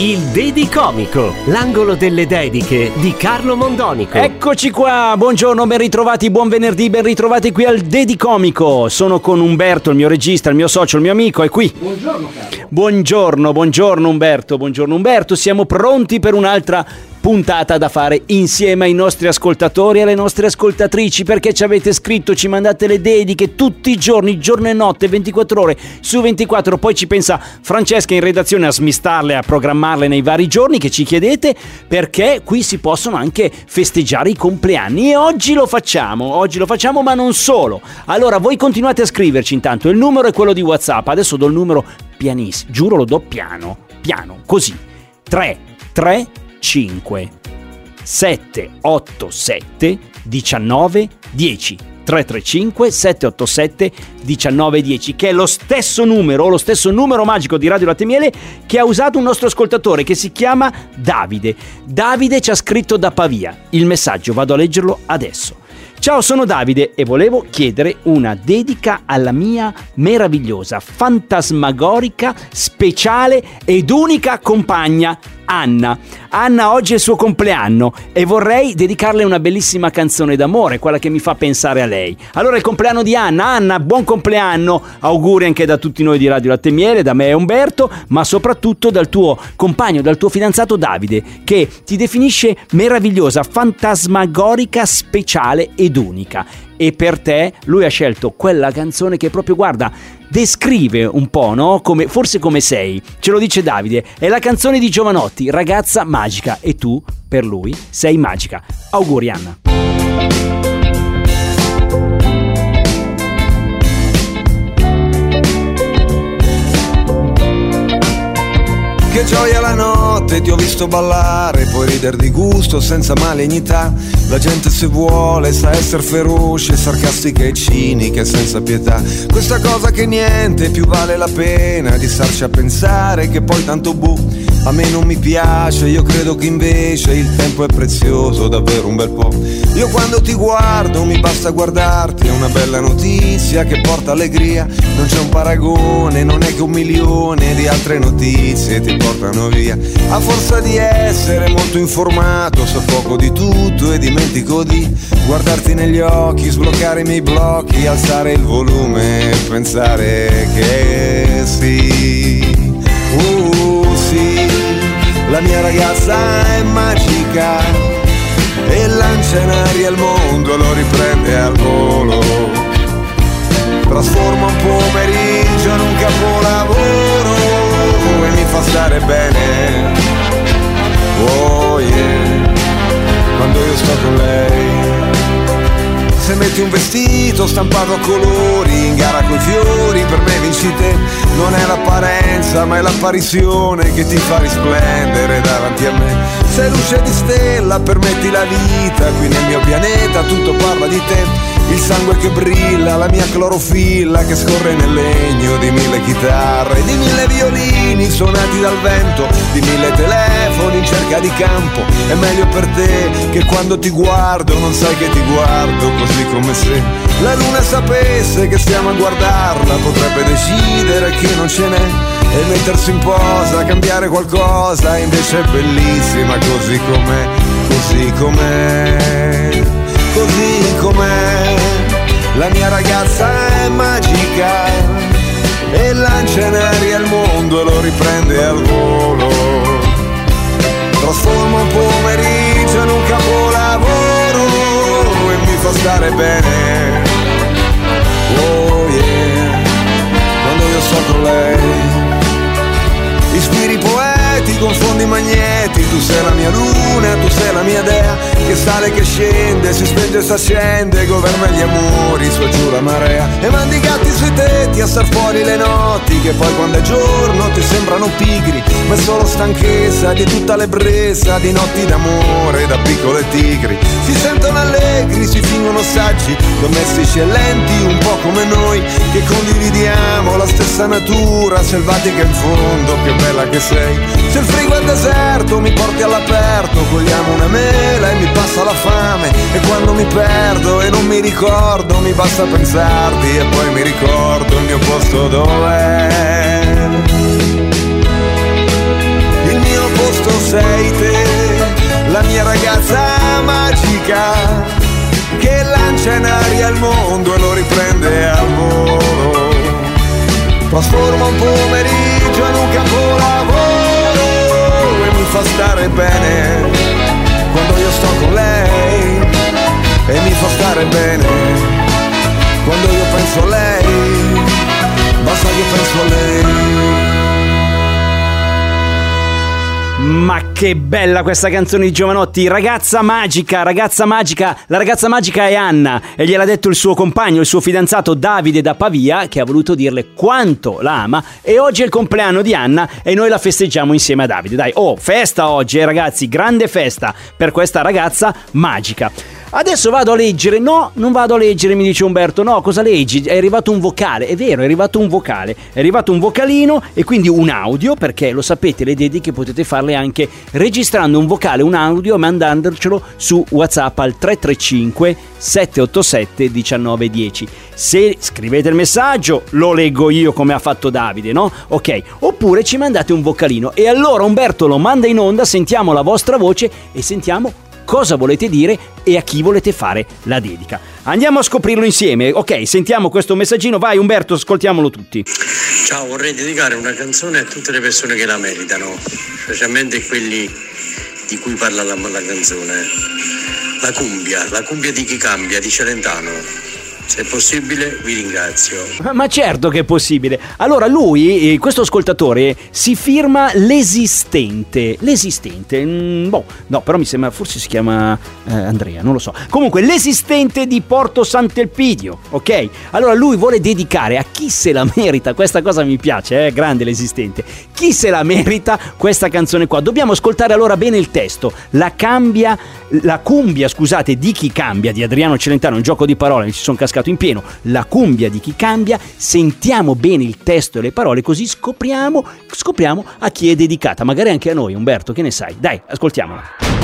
Il Dedicomico, l'angolo delle dediche di Carlo Mondonico. Eccoci qua, buongiorno, ben ritrovati, buon venerdì, ben ritrovati qui al Dedicomico. Sono con Umberto, il mio regista, il mio socio, il mio amico, è qui. Buongiorno Carlo. Buongiorno, buongiorno Umberto, buongiorno Umberto, siamo pronti per un'altra puntata da fare insieme ai nostri ascoltatori e alle nostre ascoltatrici perché ci avete scritto, ci mandate le dediche tutti i giorni, giorno e notte, 24 ore su 24, poi ci pensa Francesca in redazione a smistarle, a programmarle nei vari giorni che ci chiedete perché qui si possono anche festeggiare i compleanni. E oggi lo facciamo, oggi lo facciamo ma non solo. Allora voi continuate a scriverci intanto, il numero è quello di Whatsapp, adesso do il numero pianissimo, giuro lo do piano, piano, così, 3, 3, 5 7 8 7 19 10 335 787 19 10 che è lo stesso numero, lo stesso numero magico di Radio Latte Miele che ha usato un nostro ascoltatore che si chiama Davide. Davide ci ha scritto da Pavia. Il messaggio vado a leggerlo adesso. Ciao, sono Davide e volevo chiedere una dedica alla mia meravigliosa, fantasmagorica, speciale ed unica compagna Anna. Anna oggi è il suo compleanno e vorrei dedicarle una bellissima canzone d'amore, quella che mi fa pensare a lei. Allora il compleanno di Anna. Anna, buon compleanno. Auguri anche da tutti noi di Radio Latte Miele, da me e Umberto, ma soprattutto dal tuo compagno, dal tuo fidanzato Davide, che ti definisce meravigliosa, fantasmagorica, speciale ed unica. E per te lui ha scelto quella canzone che proprio guarda descrive un po', no? Come, forse come sei. Ce lo dice Davide. È la canzone di Giovanotti, ragazza magica. E tu, per lui, sei magica. Auguri, Anna. Che gioia la notte, ti ho visto ballare, puoi ridere di gusto senza malignità. La gente se vuole sa essere feroce, sarcastica e cinica e senza pietà. Questa cosa che niente più vale la pena di starci a pensare che poi tanto bu. A me non mi piace, io credo che invece il tempo è prezioso, davvero un bel po'. Io quando ti guardo mi basta guardarti, è una bella notizia che porta allegria. Non c'è un paragone, non è che un milione di altre notizie ti portano via. A forza di essere molto informato, so poco di tutto e dimentico di guardarti negli occhi, sbloccare i miei blocchi, alzare il volume e pensare che sì. Uh, la mia ragazza è magica e lancia in aria il mondo lo riprende al volo. Trasforma un pomeriggio in un capolavoro e mi fa stare bene. Oh yeah, quando io sto con lei. Se metti un vestito stampato a colori in gara coi fiori, per me vinci te. Non è l'apparenza, ma è l'apparizione che ti fa risplendere davanti a me. Sei luce di stella, permetti la vita, qui nel mio pianeta tutto parla di te. Il sangue che brilla, la mia clorofilla che scorre nel legno di mille chitarre, di mille violini suonati dal vento, di mille telefoni in cerca di campo. È meglio per te che quando ti guardo non sai che ti guardo così come se la luna sapesse che stiamo a guardarla, potrebbe decidere che non ce n'è e mettersi in posa, cambiare qualcosa, invece è bellissima così com'è, così com'è, così com'è. La mia ragazza è magica e lancia in aria il mondo e lo riprende al volo. Trasforma un pomeriggio in un capolavoro e mi fa stare bene. Oh yeah, quando io sto con lei. Ispiri poeti, confondi magneti, tu sei la mia luna, tu sei la mia dea, che sale, che scende, si spenge e si accende, governa gli amori, su e giù la marea, e mandi i gatti sui tetti a star fuori le notti, che poi quando è giorno ti sembrano pigri, ma è solo stanchezza di tutta l'ebbrezza, di notti d'amore, da piccole tigri, si sentono allegri, si fingono saggi, domestici e lenti, un po' come noi, che condividiamo la questa natura selvatica in fondo, che bella che sei. Se il frigo è deserto mi porti all'aperto, cogliamo una mela e mi passa la fame. E quando mi perdo e non mi ricordo, mi basta pensarti e poi mi ricordo il mio posto dov'è. Il mio posto sei te, la mia ragazza magica che lancia in aria il mondo e lo riprende al volo. Trasforma un pomeriggio stare bene quando io sto con lei e mi fa stare bene quando io penso a lei, basta che penso a lei. Che bella questa canzone di Giovanotti, ragazza magica, ragazza magica, la ragazza magica è Anna e gliel'ha detto il suo compagno, il suo fidanzato Davide da Pavia che ha voluto dirle quanto la ama e oggi è il compleanno di Anna e noi la festeggiamo insieme a Davide. Dai, oh, festa oggi eh, ragazzi, grande festa per questa ragazza magica. Adesso vado a leggere. No, non vado a leggere, mi dice Umberto. No, cosa leggi? È arrivato un vocale. È vero, è arrivato un vocale. È arrivato un vocalino e quindi un audio, perché lo sapete, le dediche potete farle anche registrando un vocale, un audio e mandandocelo su WhatsApp al 335 787 1910. Se scrivete il messaggio, lo leggo io come ha fatto Davide, no? Ok. Oppure ci mandate un vocalino e allora Umberto lo manda in onda, sentiamo la vostra voce e sentiamo cosa volete dire e a chi volete fare la dedica. Andiamo a scoprirlo insieme. Ok, sentiamo questo messaggino. Vai Umberto, ascoltiamolo tutti. Ciao, vorrei dedicare una canzone a tutte le persone che la meritano, specialmente quelli di cui parla la, la canzone. La cumbia, la cumbia di chi cambia, di Celentano. Se è possibile vi ringrazio. Ma certo che è possibile. Allora lui, eh, questo ascoltatore, si firma l'esistente. L'esistente. mm, boh, no, però mi sembra, forse si chiama eh, Andrea, non lo so. Comunque, l'esistente di Porto Sant'Elpidio, ok? Allora lui vuole dedicare a chi se la merita, questa cosa mi piace, è grande l'esistente. Chi se la merita questa canzone qua? Dobbiamo ascoltare allora bene il testo. La cambia, la cumbia, scusate, di chi cambia, di Adriano Celentano, un gioco di parole, mi ci sono cascato in pieno. La cumbia di chi cambia, sentiamo bene il testo e le parole, così scopriamo, scopriamo a chi è dedicata. Magari anche a noi, Umberto, che ne sai? Dai, ascoltiamola.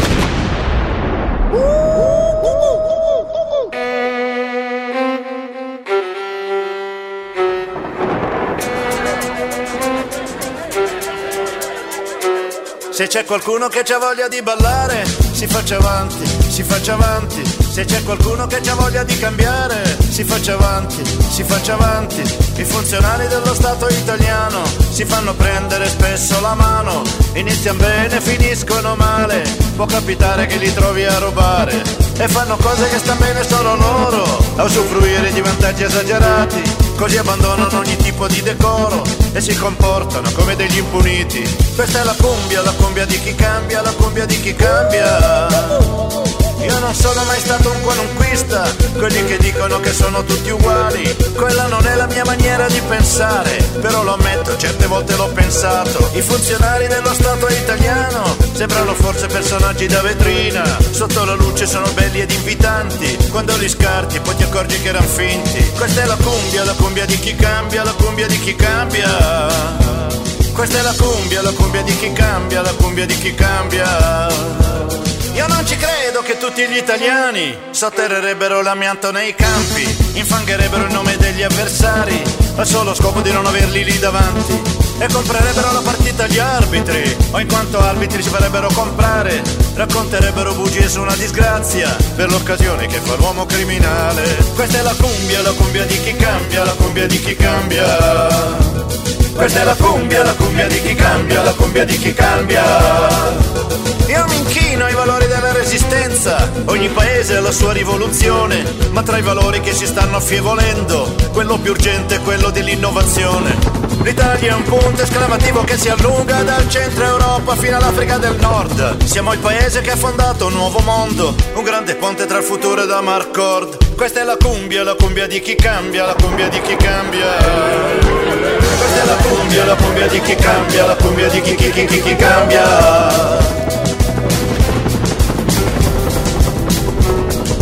Se c'è qualcuno che c'ha voglia di ballare, si faccia avanti, si faccia avanti. Se c'è qualcuno che c'ha voglia di cambiare, si faccia avanti, si faccia avanti. I funzionari dello Stato italiano si fanno prendere spesso la mano. Iniziano bene, finiscono male. Può capitare che li trovi a rubare. E fanno cose che stanno bene solo loro, a usufruire di vantaggi esagerati. Così abbandonano ogni tipo di decoro e si comportano come degli impuniti. Questa è la cumbia, la cumbia di chi cambia, la cumbia di chi cambia. Io non sono mai stato un qualunquista, quelli che dicono che sono tutti uguali. Quella non è la mia maniera di pensare, però lo ammetto, certe volte l'ho pensato. I funzionari dello Stato italiano sembrano forse personaggi da vetrina. Sotto la luce sono belli ed invitanti, quando li scarti poi ti accorgi che erano finti. Questa è la cumbia, la cumbia di chi cambia, la cumbia di chi cambia. Questa è la cumbia, la cumbia di chi cambia, la cumbia di chi cambia. Io non ci credo che tutti gli italiani sotterrerebbero l'amianto nei campi, infangherebbero il nome degli avversari, al solo scopo di non averli lì davanti. E comprerebbero la partita agli arbitri, o in quanto arbitri si farebbero comprare, racconterebbero bugie su una disgrazia, per l'occasione che fa l'uomo criminale. Questa è la cumbia, la cumbia di chi cambia, la cumbia di chi cambia. Questa è la cumbia, la cumbia di chi cambia, la cumbia di chi cambia. Io mi inchino ai valori della resistenza, ogni paese ha la sua rivoluzione, ma tra i valori che si stanno affievolendo, quello più urgente è quello dell'innovazione. L'Italia è un punto esclamativo che si allunga dal centro Europa fino all'Africa del Nord. Siamo il paese che ha fondato un nuovo mondo, un grande ponte tra il futuro e da Marcord. Questa è la cumbia, la cumbia di chi cambia, la cumbia di chi cambia. Questa è la cumbia, la cumbia di chi cambia, la cumbia di chi, chi, chi, chi, chi cambia.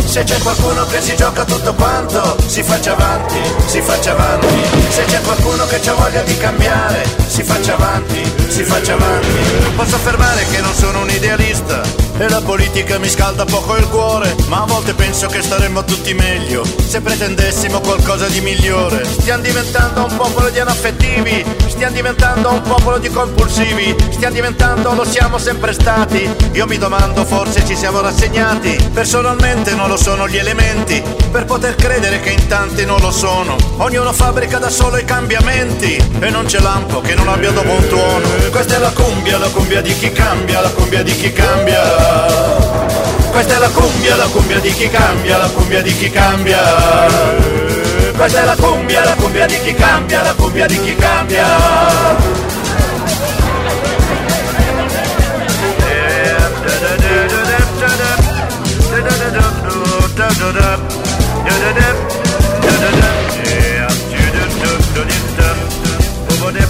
Se c'è qualcuno che si gioca tutto quanto, si faccia avanti, si faccia avanti. Se c'è qualcuno che c'ha voglia di cambiare si faccia avanti, si faccia avanti. Posso affermare che non sono un idealista e la politica mi scalda poco il cuore, ma a volte penso che staremmo tutti meglio se pretendessimo qualcosa di migliore. Stiamo diventando un popolo di anaffettivi, stiamo diventando un popolo di compulsivi, stiamo diventando, lo siamo sempre stati. Io mi domando, forse ci siamo rassegnati. Personalmente non lo sono gli elementi per poter credere che in tanti non lo sono. Ognuno fabbrica da solo i cambiamenti e non c'è lampo che non abbia dopo un tuono. Questa è la cumbia, la cumbia di chi cambia, la cumbia di chi cambia. Questa è la cumbia, la cumbia di chi cambia, la cumbia di chi cambia. Questa è la cumbia, la cumbia di chi cambia, la cumbia di chi cambia.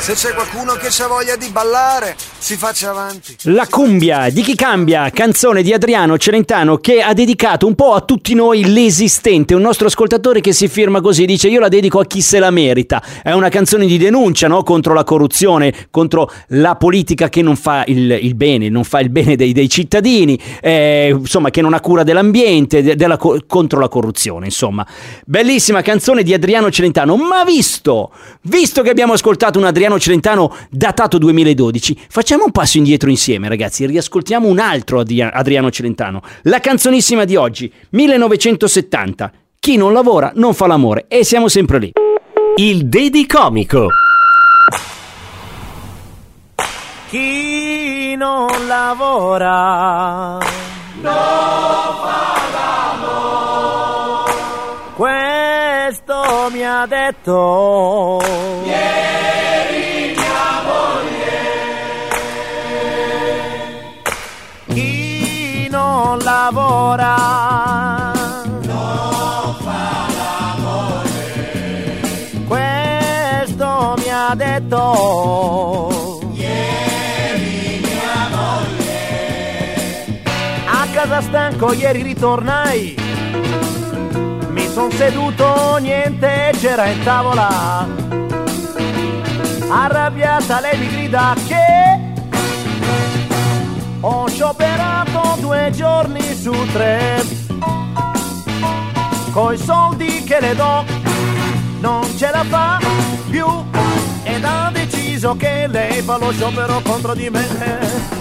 Se c'è qualcuno che ha voglia di ballare, si faccia avanti. La cumbia di chi cambia, canzone di Adriano Celentano che ha dedicato un po' a tutti noi l'esistente, un nostro ascoltatore che si firma così, dice io la dedico a chi se la merita, è una canzone di denuncia no? contro la corruzione, contro la politica che non fa il, il bene, non fa il bene dei, dei cittadini, eh, insomma che non ha cura dell'ambiente, de- della co- contro la corruzione, insomma. Bellissima canzone di Adriano Celentano, ma visto, visto che abbiamo ascoltato un Adriano Celentano datato 2012, facciamo un passo indietro insieme ragazzi, riascoltiamo un altro Adria- Adriano Celentano, la canzonissima di oggi, 1970. Chi non lavora non fa l'amore e siamo sempre lì. Il Dedicomico. Chi non lavora Mi ha detto ieri mia moglie. Chi non lavora non fa l'amore. Questo mi ha detto ieri mia. A casa stanco ieri ritornai son seduto, niente c'era in tavola. Arrabbiata lei mi grida che ho scioperato due giorni su tre. Coi soldi che le do non ce la fa più ed ha deciso che lei fa lo sciopero contro di me.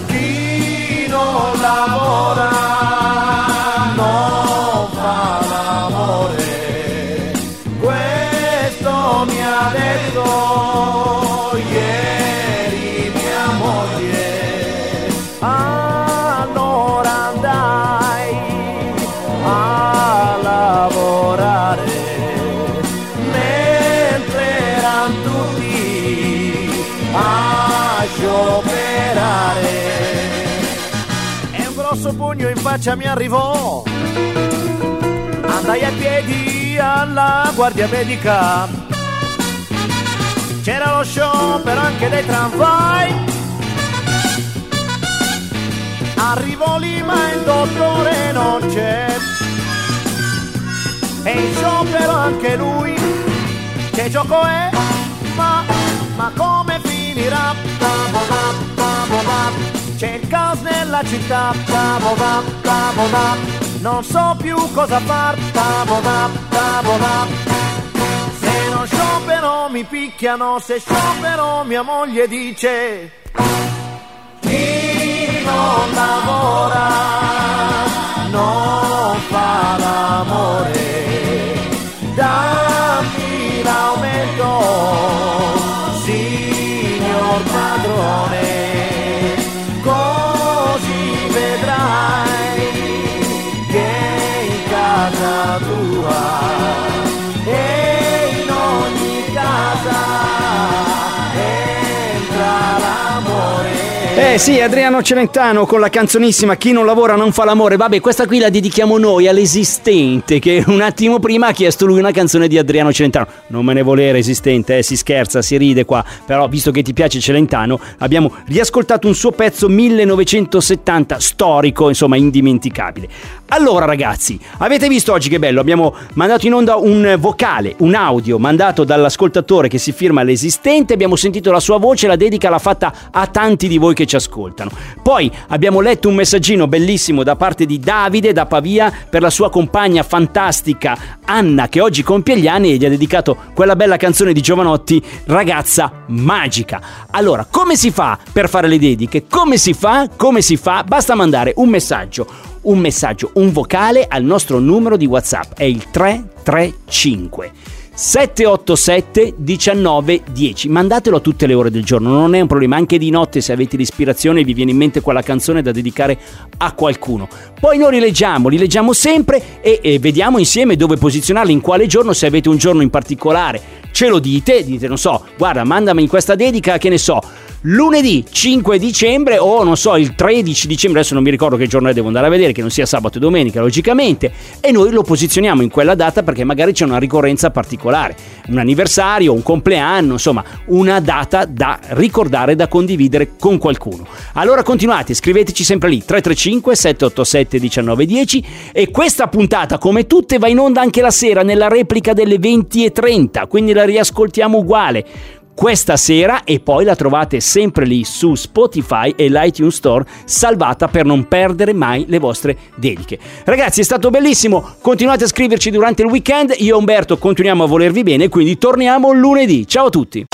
Chi non lavora faccia mi arrivò. Andai a piedi alla guardia medica. C'era lo sciopero anche dei tramvai. Arrivo lì ma il dottore non c'è. E in sciopero anche lui. Che gioco è? Ma, ma come finirà? Babobab, babobab. C'è il caos nella città. Babobab, babobab. Non so più cosa far. Babobab, babobab. Se non sciopero mi picchiano, se sciopero mia moglie dice chi non lavora non fa l'amore. Eh sì, Adriano Celentano con la canzonissima Chi non lavora non fa l'amore. Vabbè, questa qui la dedichiamo noi all'esistente che un attimo prima ha chiesto lui una canzone di Adriano Celentano. Non me ne volere esistente, eh, si scherza, si ride qua. Però visto che ti piace Celentano, abbiamo riascoltato un suo pezzo 1970 storico, insomma, indimenticabile. Allora ragazzi, avete visto oggi che bello? Abbiamo mandato in onda un vocale, un audio mandato dall'ascoltatore che si firma l'esistente, abbiamo sentito la sua voce, la dedica l'ha fatta a tanti di voi che ci ascoltano. Poi abbiamo letto un messaggino bellissimo da parte di Davide da Pavia per la sua compagna fantastica Anna che oggi compie gli anni e gli ha dedicato quella bella canzone di Giovanotti, Ragazza magica. Allora, come si fa per fare le dediche? Come si fa? Come si fa? Basta mandare un messaggio un messaggio, un vocale al nostro numero di WhatsApp, è il 335 787 1910. Mandatelo a tutte le ore del giorno, non è un problema, anche di notte se avete l'ispirazione e vi viene in mente quella canzone da dedicare a qualcuno. Poi noi li leggiamo, li leggiamo sempre e, e vediamo insieme dove posizionarli, in quale giorno, se avete un giorno in particolare. Ce lo dite, dite non so, guarda, mandami in questa dedica, che ne so, lunedì 5 dicembre o non so il 13 dicembre, adesso non mi ricordo che giorno è, devo andare a vedere, che non sia sabato e domenica logicamente, e noi lo posizioniamo in quella data perché magari c'è una ricorrenza particolare, un anniversario, un compleanno, insomma una data da ricordare, da condividere con qualcuno. Allora continuate, scriveteci sempre lì 335 787 1910 e questa puntata come tutte va in onda anche la sera nella replica delle 20.30, quindi la riascoltiamo uguale questa sera e poi la trovate sempre lì su Spotify e l'iTunes Store salvata per non perdere mai le vostre dediche. Ragazzi è stato bellissimo, continuate a scriverci durante il weekend, io e Umberto continuiamo a volervi bene, quindi torniamo lunedì. Ciao a tutti!